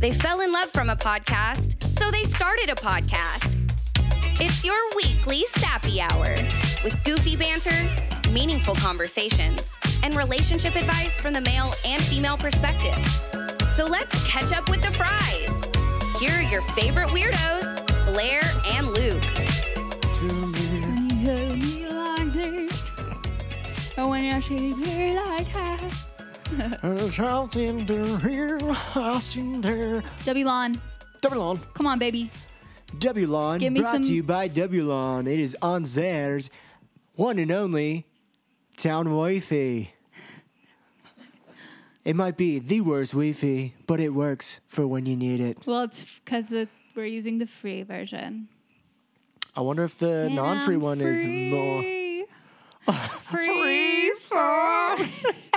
They fell in love from a podcast, so they started a podcast. It's your weekly Sappy Hour with goofy banter, meaningful conversations, and relationship advice from the male and female perspective. So let's catch up with the fries. Here are your favorite weirdos, Blaire and Luke. Or oh, when you like that. Something to hear, something there. W Lawn, Dubulon. come on, baby. Dubulon Give me brought some- to you by Dubulon. It is Anzère's, one and only town Wi-Fi. It might be the worst Wi-Fi, but it works for when you need it. Well, it's because we're using the free version. I wonder if the And non-free I'm one is more. free. free for.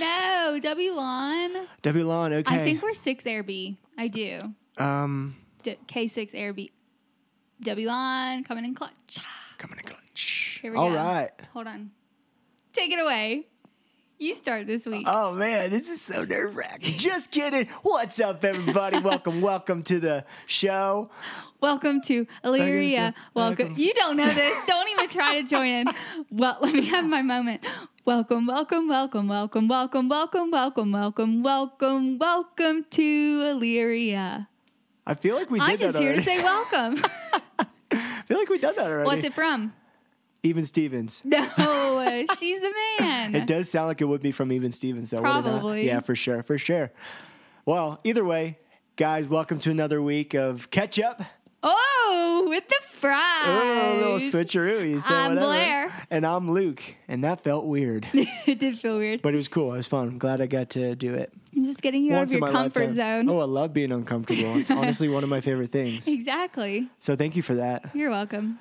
no, W Lawn. Dubulon, okay. I think we're six Airb. I do. um D- K6 Airb. W Lawn coming in clutch. coming in clutch. Here we All go. right. Hold on. Take it away. You start this week. Oh man, this is so nerve wracking. Just kidding. What's up, everybody? welcome, welcome to the show. Welcome to Illyria. Welcome. Welcome. You don't know this. Don't even try to join in. Well, let me have my moment. Welcome, welcome, welcome, welcome, welcome, welcome, welcome, welcome, welcome, welcome to Illyria. I feel like we did I'm just here to say welcome. I feel like we've done that already. What's it from? Even Stevens. No, uh, she's the man. It does sound like it would be from Even Stevens, though. would it not? Probably. Yeah, for sure, for sure. Well, either way, guys, welcome to another week of catch up. Oh, with the fries. Oh, a little switcheroo. You said I'm whatever. Blaire. And I'm Luke. And that felt weird. it did feel weird. but it was cool. It was fun. I'm glad I got to do it. I'm just getting you out of your comfort lifetime. zone. Oh, I love being uncomfortable. It's honestly one of my favorite things. Exactly. So thank you for that. You're welcome.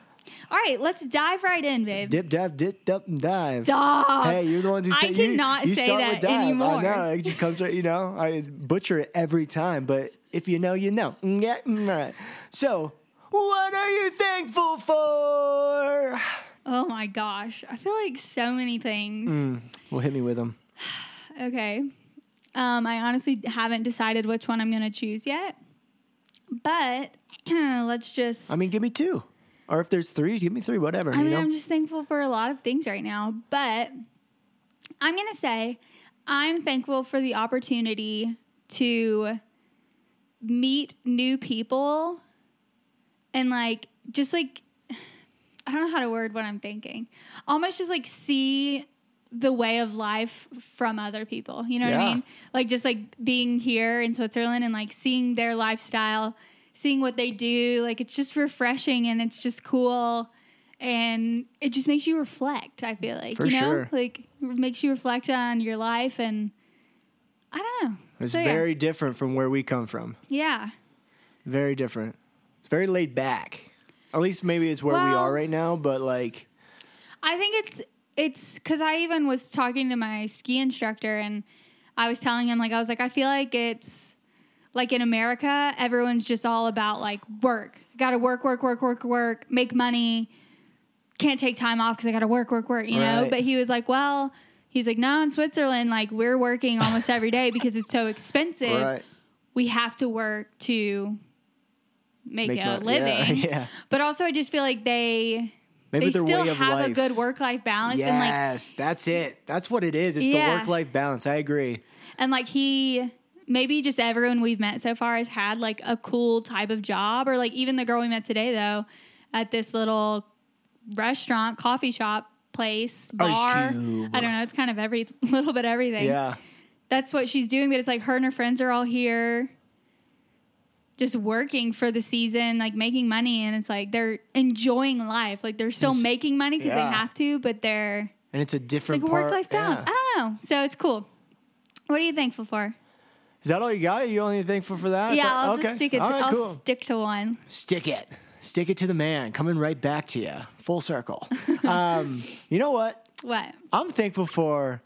All right, let's dive right in, babe. Dip, dive, dip, up, and dive. Stop. Hey, you're the one who I said you, cannot you say start that with dive. anymore. I know it just comes right. You know, I butcher it every time, but if you know, you know. Mm, Yeah, mm, right. So, what are you thankful for? Oh my gosh. I feel like so many things. Mm, well, hit me with them. Okay. Um, I honestly haven't decided which one I'm going to choose yet. But let's just. I mean, give me two, or if there's three, give me three. Whatever. I you mean, know. I'm just thankful for a lot of things right now. But I'm going to say I'm thankful for the opportunity to meet new people and like just like I don't know how to word what I'm thinking. Almost just like see the way of life from other people. You know what I mean? Like just like being here in Switzerland and like seeing their lifestyle, seeing what they do. Like it's just refreshing and it's just cool. And it just makes you reflect, I feel like. For you know? sure. Like it makes you reflect on your life and I don't know. it's So, yeah. very different from where we come from. Yeah. Very different. It's very laid back. At least maybe it's where we are right now. But like, I think it's it's because I even was talking to my ski instructor and I was telling him like I was like I feel like it's like in America everyone's just all about like work, got to work, work, work, work, work, make money, can't take time off because I got to work, work, work, you know. But he was like, well, he's like, no, in Switzerland like we're working almost every day because it's so expensive. right? We have to work to make, Make a mon- living. Yeah, yeah. But also, I just feel like they Maybe they still have a good work life balance and like Yes, that's it. That's what it is. It's Yeah. the work life balance. I agree. and like he maybe just everyone we've met so far has had like a cool type of job or like even the girl we met today though at this little restaurant coffee shop place oh, bar. I don't know it's kind of every little bit everything. Yeah. that's what she's doing but it's like her and her friends are all here just working for the season like making money and it's like they're enjoying life. Like they're still It's- making money because yeah. they have to but they're And it's a it's different like a work life balance. yeah. i don't know. So it's cool. What are you thankful for Is that all you got? Are you only thankful for that? Yeah, I'll okay. just stick it. To, right, I'll cool. stick to one. Stick it. Stick it to the man. Coming right back to you. Full circle. um, you know what? What? I'm thankful for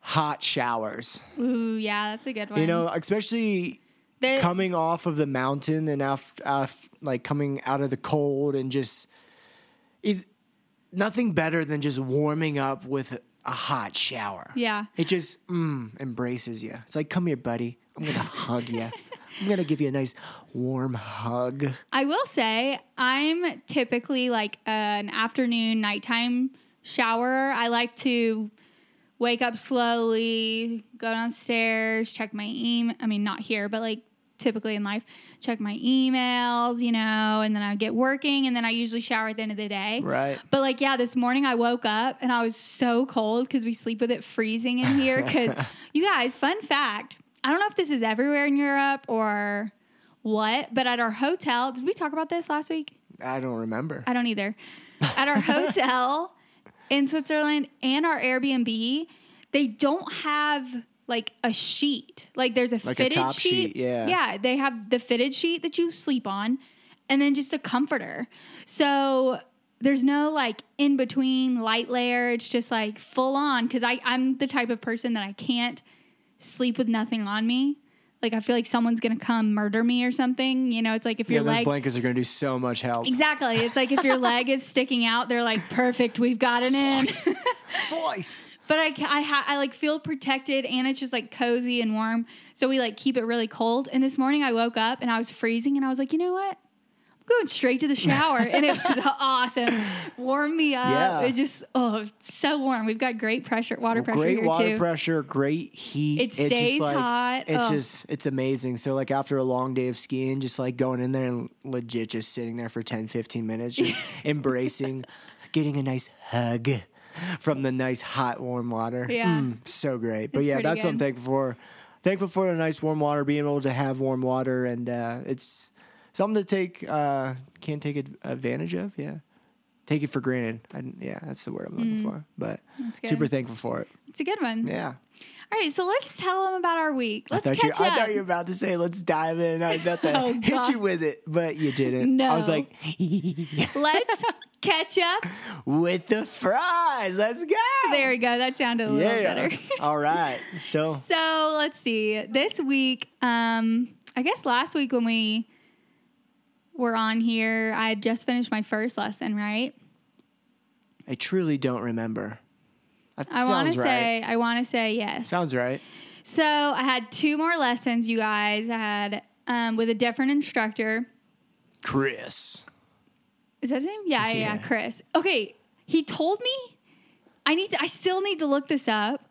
hot showers. Ooh, yeah, that's a good one. You know, especially coming off of the mountain and after, af, like coming out of the cold and just it, nothing better than just warming up with a hot shower. Yeah. It just mm, embraces you. It's like, come here, buddy. I'm gonna hug you. I'm gonna give you a nice warm hug. I will say I'm typically like an afternoon, nighttime shower. I like to wake up slowly, go downstairs, check my email. I mean, not here, but like typically in life, check my emails, you know, and then I get working, and then I usually shower at the end of the day. Right. But like, yeah, this morning I woke up and I was so cold because we sleep with it freezing in here. Because you guys, fun fact, I don't know if this is everywhere in Europe or what, but at our hotel, did we talk about this last week? I don't remember. I don't either. At our hotel in Switzerland and our Airbnb, they don't have like a sheet. Like there's a Like a fitted top sheet. sheet, yeah. Yeah, they have the fitted sheet that you sleep on and then just a comforter. So there's no like in between light layer. It's just like full on I I'm the type of person that I can't sleep with nothing on me. Like I feel like someone's to come murder me or something. You know, it's like if Yeah, your those leg blankets are gonna do so much help. Exactly. It's like if your leg is sticking out, they're like, perfect, we've got it in. Slice. but I, I, ha- I like feel protected and it's just like cozy and warm. So we like keep it really cold. And this morning I woke up and I was freezing and I was like, you know what? I'm going straight to the shower. and it was awesome. Warm me up. Yeah. It just, oh, so warm. We've got great pressure, water pressure great here water too. pressure, great heat. It It's stays like- hot. It's Ugh. just it's amazing. So like after a long day of skiing, just like going in there and legit just sitting there for 10, 15 minutes, just embracing, getting a nice hug from the nice hot warm water. Yeah. Mm, so great. But It's yeah, pretty that's what I'm thankful for. Thankful for the nice warm water, being able to have warm water, and uh, it's something to take uh, can't take advantage of. Yeah. Take it for granted. I, yeah, that's the word I'm looking for. But Mm. That's good. super thankful for it. It's a good one. Yeah. All right. So let's tell them about our week. Let's catch you, catch I thought you were about to say, let's dive in. I was about to Oh, hit God. you with it, but you didn't. No. I was like, let's catch up. with the fries. Let's go. There we go. That sounded a little yeah. better. All right. So, So let's see. This week, um, I guess last week when we were on here, I had just finished my first lesson, right? I truly don't remember. That I want to right. say, I want to say yes. Sounds right. so I had two more lessons, you guys. I had um, with a different instructor. Chris. Is that his name? Yeah, yeah, yeah, Yeah. Chris. Okay, he told me. I need. To, I still need to look this up.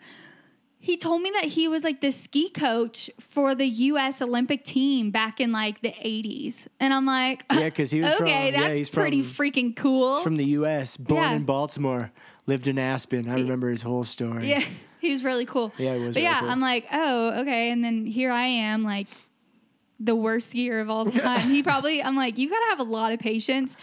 He told me that he was like the ski coach for the U.S. Olympic team back in like the '80s, and I'm like, yeah, because he was from- okay. yeah, that's he's pretty from- freaking cool. From the U.S., born Yeah. in Baltimore, lived in Aspen. I remember his whole story. yeah, he was really cool. Yeah, he was But really yeah, cool. I'm like, oh, okay. And then here I am, like the worst skier of all time. he probably. I'm like, you gotta have a lot of patience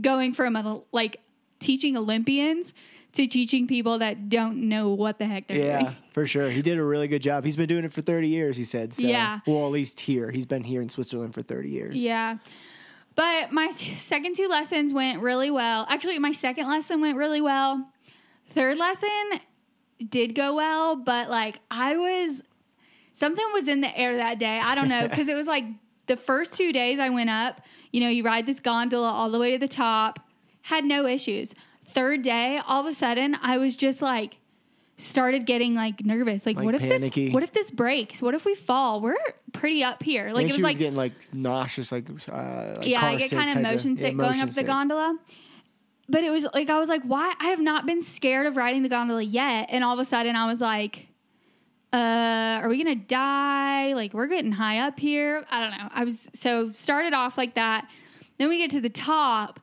going from a, like teaching Olympians to teaching people that don't know what the heck they're Yeah, doing. Yeah, for sure. He did a really good job. He's been doing it for 30 years, he said. So. Yeah. Well, at least here. He's been here in Switzerland for 30 years. Yeah. But my second two lessons went really well. Actually, my second lesson went really well. Third lesson did go well, but like I was something was in the air that day. I don't know because it was like the first two days I went up, you know, you ride this gondola all the way to the top, had no issues. Third day, all of a sudden, I was just like started getting like nervous. Like, Like what if panicky. this what if this breaks? What if we fall? We're pretty up here. Like and it she was was like getting like nauseous, like, uh, like yeah, car I get sick kind of type motion yeah, sick going motion up the sick. gondola. But it was like I was like, why? I have not been scared of riding the gondola yet, and all of a sudden I was like, uh, are we gonna die? Like we're getting high up here. I don't know. I was so started off like that. Then we get to the top,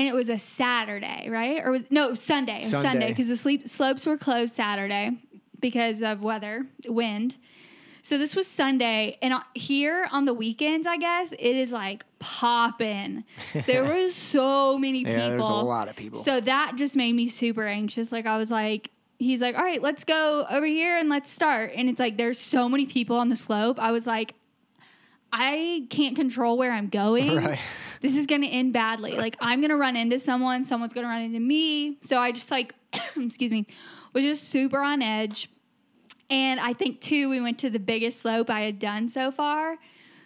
and it was a Saturday, right? Or was no Sunday? It was Sunday because the sleep slopes were closed Saturday because of weather, wind. So this was Sunday, and here on the weekends, I guess it is like popping. There was so many people. Yeah, there's a lot of people. So that just made me super anxious. Like I was like, he's like, all right, let's go over here and let's start. And it's like there's so many people on the slope. I was like, I can't control where I'm going. Right. This is gonna end badly. Like I'm gonna run into someone, someone's gonna run into me. So I just like, excuse me, was just super on edge. And I think too, we went to the biggest slope I had done so far.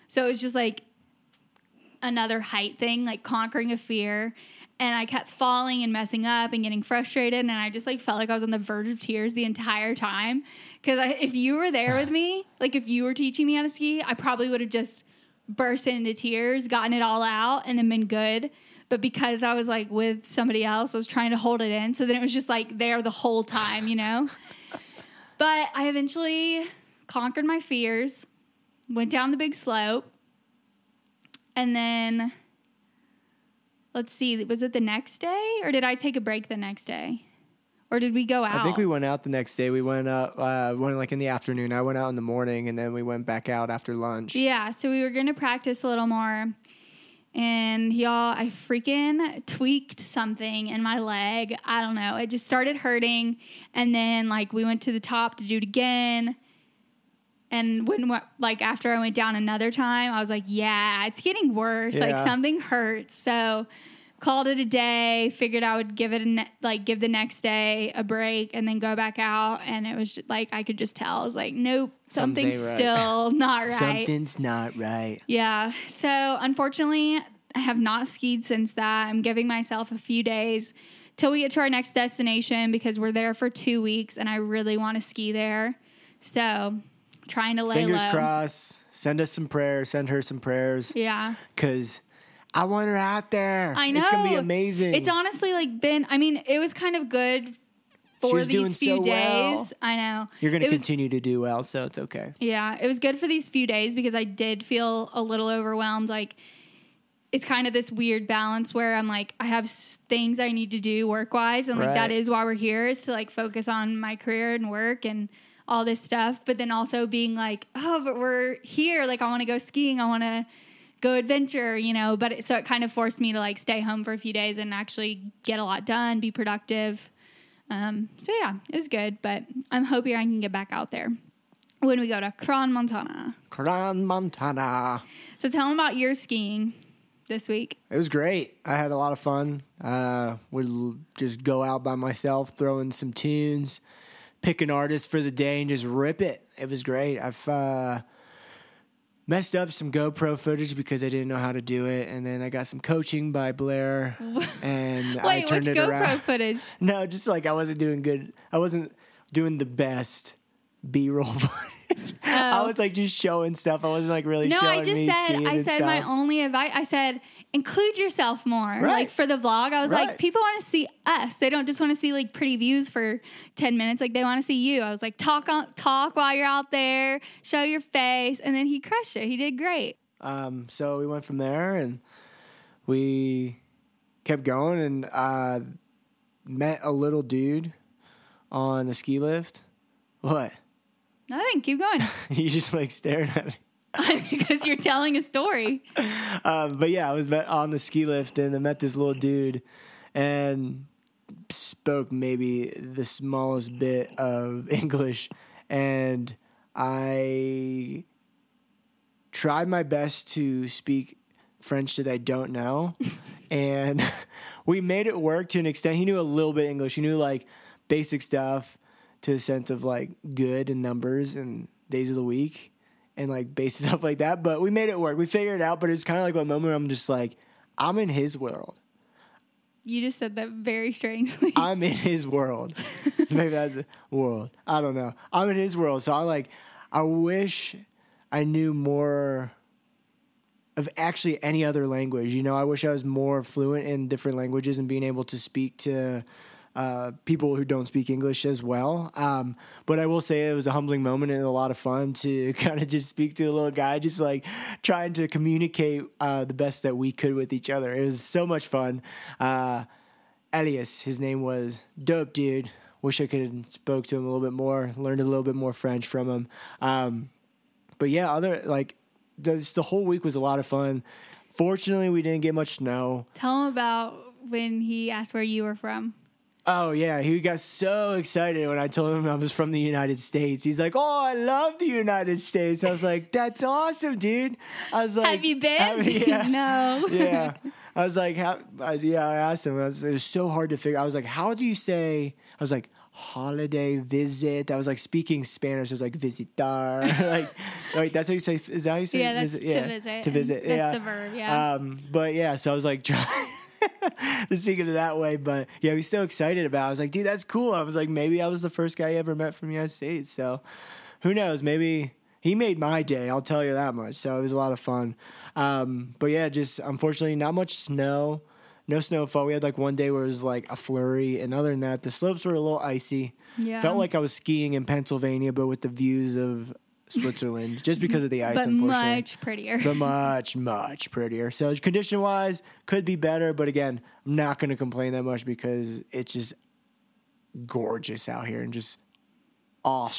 So it was just like another height thing, like conquering a fear. and I kept falling and messing up and getting frustrated. And I just like felt like I was on the verge of tears the entire time. Because if you were there with me, like if you were teaching me how to ski, I probably would have just burst into tears, gotten it all out, and then been good. But because I was like with somebody else, I was trying to hold it in. So then it was just like there the whole time, you know? but I eventually conquered my fears, went down the big slope, and then let's see, was it the next day or did I take a break the next day? Or did we go out? I think we went out the next day. We went up, uh, went like in the afternoon. I went out in the morning, and then we went back out after lunch. Yeah, so we were going to practice a little more. And y'all, I freaking tweaked something in my leg. I don't know. It just started hurting. And then, like, we went to the top to do it again. And when, like, after I went down another time, I was like, yeah, it's getting worse. Like, something hurts. So, called it a day, figured I would give it a, ne- like, give the next day a break and then go back out. And it was just, like, I could just tell. I was like, nope, Something something's right. still not right. Something's not right. Yeah. So unfortunately, I have not skied since that. I'm giving myself a few days till we get to our next destination because we're there for two weeks and I really want to ski there. So trying to lay Fingers low. crossed. Send us some prayers. Send her some prayers. Yeah. Cause I want her out there. I know. It's gonna be amazing. It's honestly like been, I mean, it was kind of good for doing these few so days. well. I know. You're gonna It was- continue to do well, so it's okay. Yeah, it was good for these few days because I did feel a little overwhelmed. Like, it's kind of this weird balance where I'm like, I have things I need to do work wise, and like Right. that is why we're here is to like focus on my career and work and all this stuff. But then also being like, oh, but we're here. Like, I want to go skiing. I want to go adventure, you know. But it, so it kind of forced me to like stay home for a few days and actually get a lot done, be productive. Um, so yeah, it was good. But I'm hoping I can get back out there when we go to Cron, Montana. Cran Montana. So tell them about your skiing this week. It was great. I had a lot of fun. Uh, would just go out by myself, throw in some tunes, pick an artist for the day, and just rip it. It was great. I've uh, messed up some GoPro footage because I didn't know how to do it, and then I got some coaching by Blaire, and I Wait, which turned it GoPro around. footage? No, just like I wasn't doing good. I wasn't doing the best B roll footage. I oh. was like just showing stuff. I wasn't like really Oh. No, showing I just said I said my only advice. I said include yourself more. Right. Like for the vlog, I was like, people want to see us. They don't just want to see like pretty views for ten minutes. Like they want to see you. I was like, talk on talk while you're out there, show your face, and then he crushed it. He did great. Um, so we went from there and we kept going and uh, met a little dude on the ski lift. What? Nothing. Keep going. you just like staring at me. because you're telling a story. Um, but yeah, I was on the ski lift and I met this little dude and spoke maybe the smallest bit of English. And I tried my best to speak French that I don't know. and we made it work to an extent. He knew a little bit English. He knew like basic stuff to the sense of like good and numbers and days of the week and like basic stuff like that. But we made it work. We figured it out. But it's kind of like one moment where I'm just like, I'm in his world. You just said that very strangely. I'm in his world. Maybe that's the world. I don't know. I'm in his world. So I like, I wish I knew more of actually any other language. You know, I wish I was more fluent in different languages and being able to speak to uh, people who don't speak English as well. Um, but I will say it was a humbling moment and a lot of fun to kind of just speak to the little guy, just like trying to communicate uh, the best that we could with each other. It was so much fun. Uh, Elias, his name was dope dude. Wish I could have spoke to him a little bit more, learned a little bit more French from him. Um, but yeah, other like the whole week was a lot of fun. Fortunately, we didn't get much snow. Tell him about when he asked where you were from. Oh yeah, he got so excited when I told him I was from the United States. He's like, "Oh, I love the United States." I was like, "That's awesome, dude." I was like, Have you been? have- yeah. no. yeah. I was like, how, I, yeah, I asked him. I was, it was so hard to figure. I was like, how do you say? I was like, holiday visit. I was like speaking Spanish. I was like, visitar. like, wait, that's how you say. Is that how you say? Yeah, that's visit? to visit. To visit. That's yeah. the verb, yeah. Um, but yeah, so I was like, trying. to speak of it that way. But yeah, he was so excited about. it. I was like, dude, that's cool. I was like, maybe I was the first guy you ever met from the United States. So who knows? Maybe he made my day. I'll tell you that much. So it was a lot of fun. Um, but yeah, just unfortunately, not much snow. No snowfall. We had like one day where it was like a flurry, and other than that, the slopes were a little icy. Yeah. Felt like I was skiing in Pennsylvania, but with the views of Switzerland, just because of the ice. but unfortunately, much prettier. but much, much prettier. So condition wise, could be better, but again, I'm not going to complain that much because it's just gorgeous out here and just aw,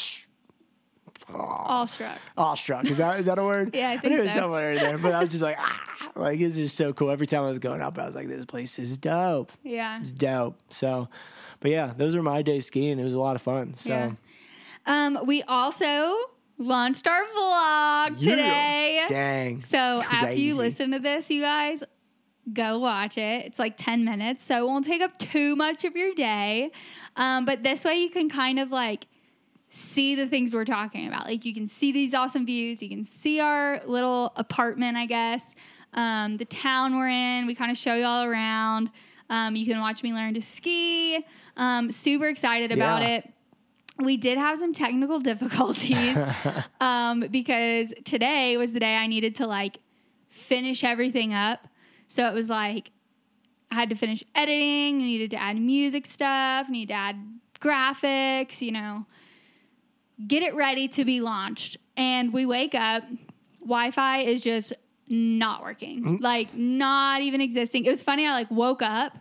Awestruck. awestruck. Is that is that a word? Yeah, I think knew it so. somewhere in there, but I was just like, ah, like it's just so cool. Every time I was going up, I was like, this place is dope. Yeah. It's dope. So, but yeah, those were my days skiing. It was a lot of fun. So. Yeah. Um, we also launched our vlog Yeah. today. Dang. So after you listen to this, you guys go watch it. It's like 10 minutes, so it won't take up too much of your day. Um, but this way you can kind of like see the things we're talking about. Like you can see these awesome views, you can see our little apartment, I guess, um, the town we're in. We kind of show you all around. Um, you can watch me learn to ski. Um, super excited about Yeah. it. We did have some technical difficulties um, because today was the day I needed to like finish everything up. So it was like I had to finish editing, needed to add music stuff, needed to add graphics, you know, get it ready to be launched. And we wake up, Wi Fi is just not working, like not even existing. It was funny. I like woke up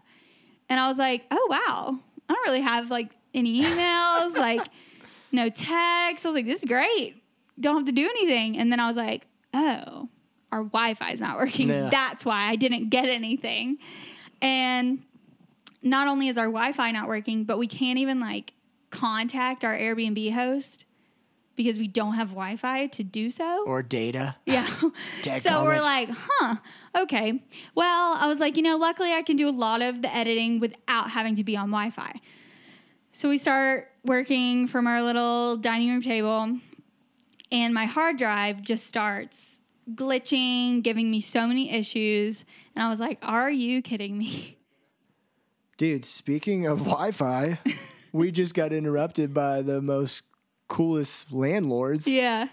and I was like, oh, wow, I don't really have like any emails, like no text. I was like, this is great. Don't have to do anything. And then I was like, oh, our Wi Fi is not working. Yeah. That's why I didn't get anything. And not only is our Wi Fi not working, but we can't even like contact our Airbnb host because we don't have Wi Fi to do so. Or data. Yeah. So we're like, huh, okay. Well, I was like, you know, luckily I can do a lot of the editing without having to be on Wi Fi. So we start working from our little dining room table, and my hard drive just starts glitching, giving me so many issues. And I was like, are you kidding me? Dude, speaking of Wi Fi, we just got interrupted by the most coolest landlords. Yeah.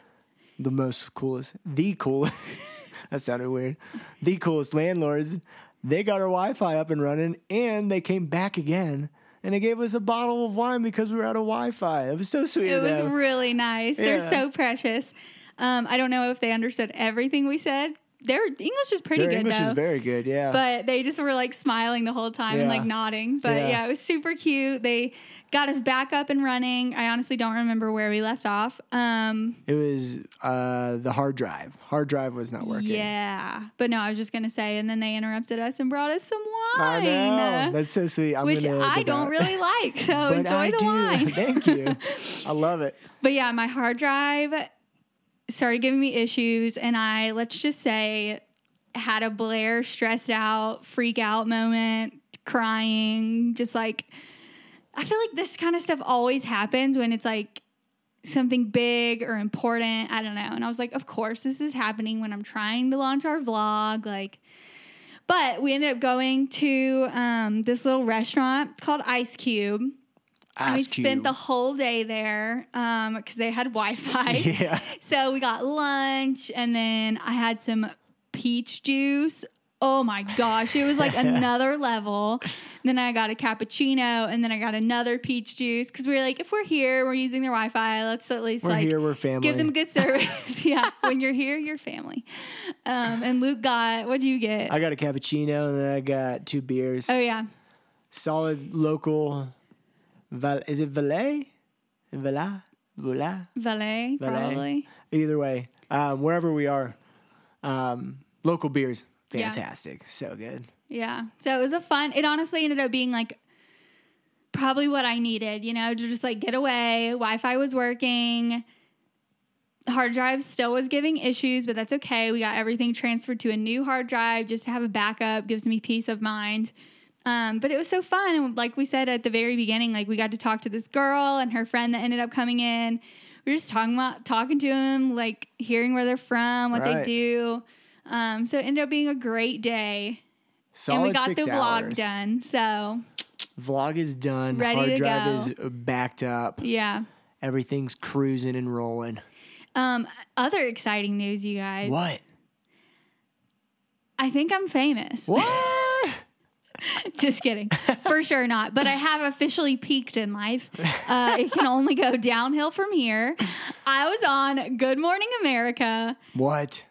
The most coolest, the coolest. that sounded weird. The coolest landlords. They got our Wi Fi up and running and they came back again and they gave us a bottle of wine because we were out of Wi Fi. It was so sweet. It was really nice. They're so precious. Um, I don't know if they understood everything we said. Their English is pretty Their good English though. is very good, yeah. but they just were like smiling the whole time and like nodding. But Yeah. yeah. it was super cute. They got us back up and running. I honestly don't remember where we left off. Um, it was uh, the hard drive. Hard drive was not working. yeah, but no, I was just gonna say, and then they interrupted us and brought us some wine. I know. That's so sweet. I'm which I don't really like. So enjoy I the do. wine. Thank you. I love it. But yeah, my hard drive started giving me issues, and I let's just say had a Blaire stressed out, freak out moment, crying, just like I feel like this kind of stuff always happens when it's like something big or important. I don't know. And I was like, of course, this is happening when I'm trying to launch our vlog. Like, but we ended up going to um, this little restaurant called Ice Cube. And we spent you. the whole day there because they had Wi-Fi. Yeah. So we got lunch, and then I had some peach juice. Oh my gosh, it was like another level. Then I got a cappuccino, and then I got another peach juice because we were like, if we're here, we're using their Wi-Fi. Let's at least We're like here, we're family. give them good service. yeah, when you're here, you're family. Um, and Luke got what do you get? I got a cappuccino and then I got two beers. oh yeah, Solid local. Val- is it Valet? Vala? Vula? valet, Valet. probably. Either way, um, wherever we are, um, local beers, Yeah. fantastic, so good. Yeah. So it was a fun. It honestly ended up being like probably what I needed, you know, to just like get away. Wi-Fi was working. Hard drive still was giving issues, but that's okay. We got everything transferred to a new hard drive just to have a backup. Gives me peace of mind. Um, but it was so fun, and like we said at the very beginning, like we got to talk to this girl and her friend that ended up coming in. We were just talking about talking to them, like hearing where they're from, what Right. they do. Um, so it ended up being a great day Solid and we got the vlog hours. done. So Vlog is done. Ready Hard to drive go. is backed up. yeah. Everything's cruising and rolling. Um, other exciting news, you guys. What? I think I'm famous. What? Just kidding. For sure not. But I have officially peaked in life. Uh, it can only go downhill from here. I was on Good Morning America, what?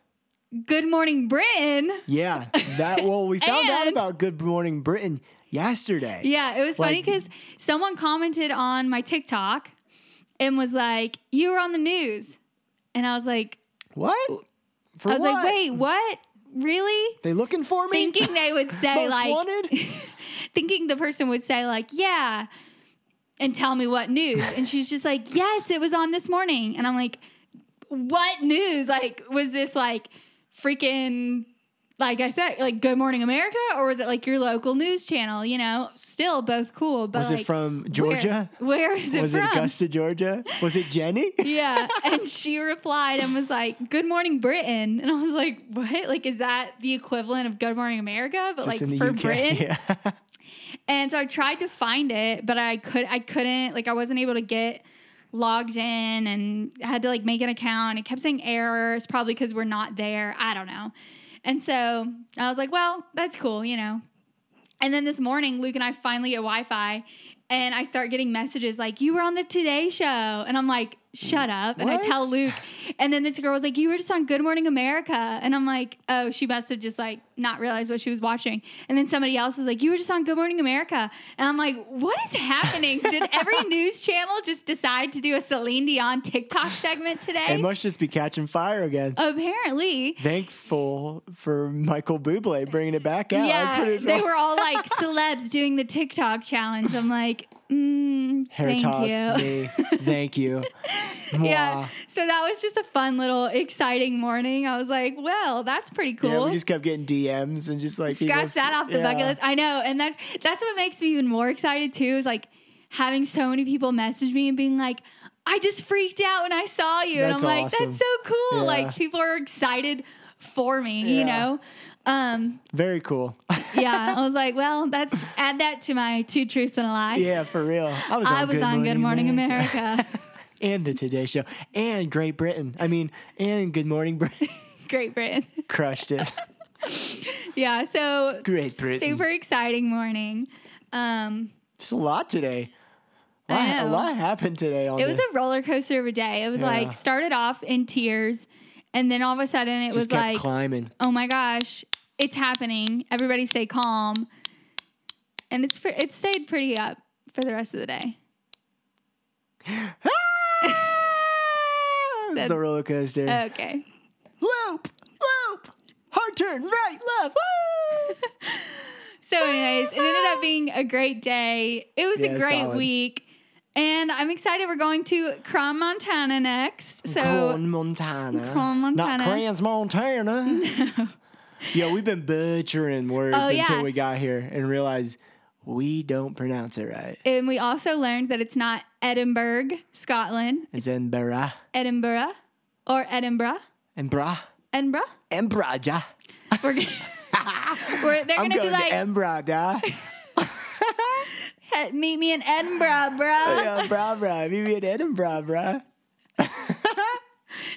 Good Morning Britain. Yeah, that. Well, we found out about Good Morning Britain yesterday. Yeah, it was funny because someone commented on my TikTok and was like, You were on the news. And I was like, What? For I was like. Wait, what? Really? They looking for me? Thinking they would say, Most like, wanted? thinking the person would say like, "Yeah," and tell me what news. And she's just like, "Yes, it was on this morning." And I'm like, "What news? Like, was this like freaking?" Like I said, like Good Morning America, or was it like your local news channel? You know, still both cool. But Was like, it from where- Georgia? Where, is it Was from? it Augusta, Georgia? Was it Jenny? yeah. And she replied and was like, Good Morning Britain. And I was like, What? Like, is that the equivalent of Good Morning America? But Just like for UK. Britain? Yeah. And so I tried to find it, but I could I couldn't like I wasn't able to get logged in and had to like make an account. It kept saying errors, probably because we're not there. I don't know. And so I was like, well, that's cool, you know. And then this morning, Luke and I finally get Wi-Fi, and I start getting messages like, "You were on the Today Show," and I'm like, "Shut mm. up!" And I tell Luke, and then this girl was like, "You were just on Good Morning America," and I'm like, "Oh, she must have just like not realized what she was watching." And then somebody else was like, "You were just on Good Morning America," and I'm like, "What is happening? Did every news channel just decide to do a Celine Dion TikTok segment today?" It must just be catching fire again. Apparently, Thankful for Michael Bublé bringing it back out. Yeah, they were all like celebs doing the TikTok challenge. I'm like, mm, Hair thank toss you. me. Thank you. Yeah. So that was just a fun little exciting morning. I was like, well, that's pretty cool. Yeah, we just kept getting DMs and just like Scratch that off the yeah. bucket list. I know. And that's that's what makes me even more excited too, is like having so many people message me and being like, I just freaked out when I saw you. That's and I'm like, awesome. that's so cool. Yeah. Like people are excited for me, you know? Um, Very cool. yeah. I was like, well, that's add that to my two truths and a lie. yeah, for real. I was on, I was Good, on Morning Good Morning America. and the Today Show and Great Britain. I mean, and Good Morning Britain. Great Britain. Crushed it. Yeah, so Great Britain. super exciting morning. Um, Just a lot today. A lot, a lot happened today it was the, a roller coaster of a day. It was Yeah. like started off in tears, and then all of a sudden it just was like, climbing. oh my gosh, it's happening. Everybody stay calm, and it's pre- it stayed pretty up for the rest of the day. Ah! It's a roller coaster. Okay. loop, loop, hard turn, right, left. So, anyways, it ended up being a great day. It was Yeah, a great solid. week. And I'm excited. We're going to Cron, Montana next. So, Cron, Montana. Cron, Montana. Not Crans, Montana. No. Yeah, we've been butchering words Oh, until yeah. we got here and realized we don't pronounce it right. and we also learned that it's not Edinburgh, Scotland. It's Edinburgh. Edinburgh or Edinburgh. Edinburgh. Edinburgh. Edinburgh. We're gonna, we're, they're be going to like, Edinburgh. "Hey, meet me in Edinburgh, bruh. yeah, bra, bra. Meet me in Edinburgh, bra.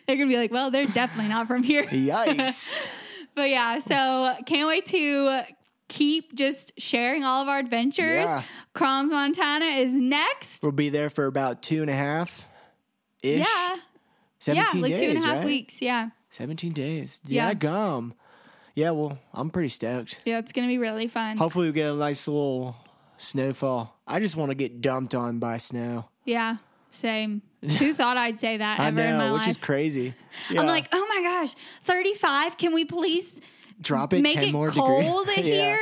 They're gonna be like, well, they're definitely not from here. Yikes. But yeah, so can't wait to keep just sharing all of our adventures. Yeah. Crons, Montana is next. we'll be there for about two and a half ish. Yeah. 17 yeah, like days, two and a half right? weeks. Yeah. 17 days. Yeah. Yeah, gum. Yeah, well, I'm pretty stoked. Yeah, it's gonna be really fun. Hopefully, we get a nice little snowfall. I just want to get dumped on by snow. Yeah. Same. Who thought I'd say that I ever in my know, which life? is crazy. I'm like, oh my gosh, 35. Can we please drop it make 10 it more cold degrees. here?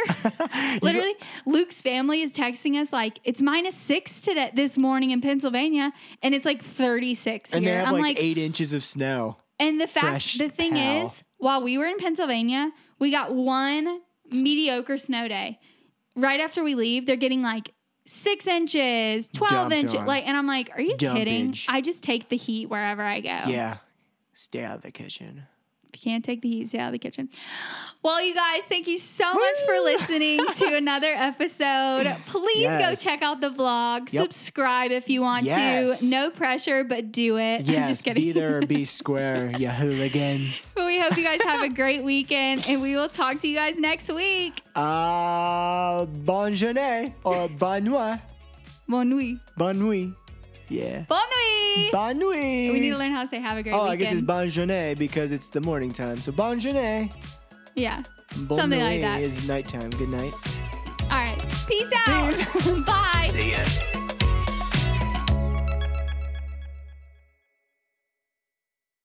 Literally, Luke's family is texting us like it's minus six today this morning in Pennsylvania, and it's like 36 and they here. have I'm like, like, eight inches of snow. and the fact, fresh the thing is, while we were in Pennsylvania, we got one mediocre snow day. Right after we leave, they're getting like six inches, 12 Dumped inches. on. Like, and I'm like, are you kidding? Dumpage. I just take the heat wherever I go. Yeah. Stay out of the kitchen. Can't take the heat, stay out of the kitchen. Well, you guys, thank you so much for listening to another episode. Please Yes. go check out the vlog. Yep. Subscribe if you want Yes. to. No pressure, but do it. I'm Yes, just kidding. be there or be square, you hooligans. But we hope you guys have a great weekend, and we will talk to you guys next week. Uh, bonne journée or bonne nuit. Bon nuit. Bonne nuit. Yeah. Bon nuit. Bonne nuit. we need to learn how to say have a great day. Oh, I guess it's bonne journée because it's the morning time. So bonne journée. yeah. Bonne Something like nuit that. is nighttime. Good night. All right. Peace out. Peace. Bye. See ya.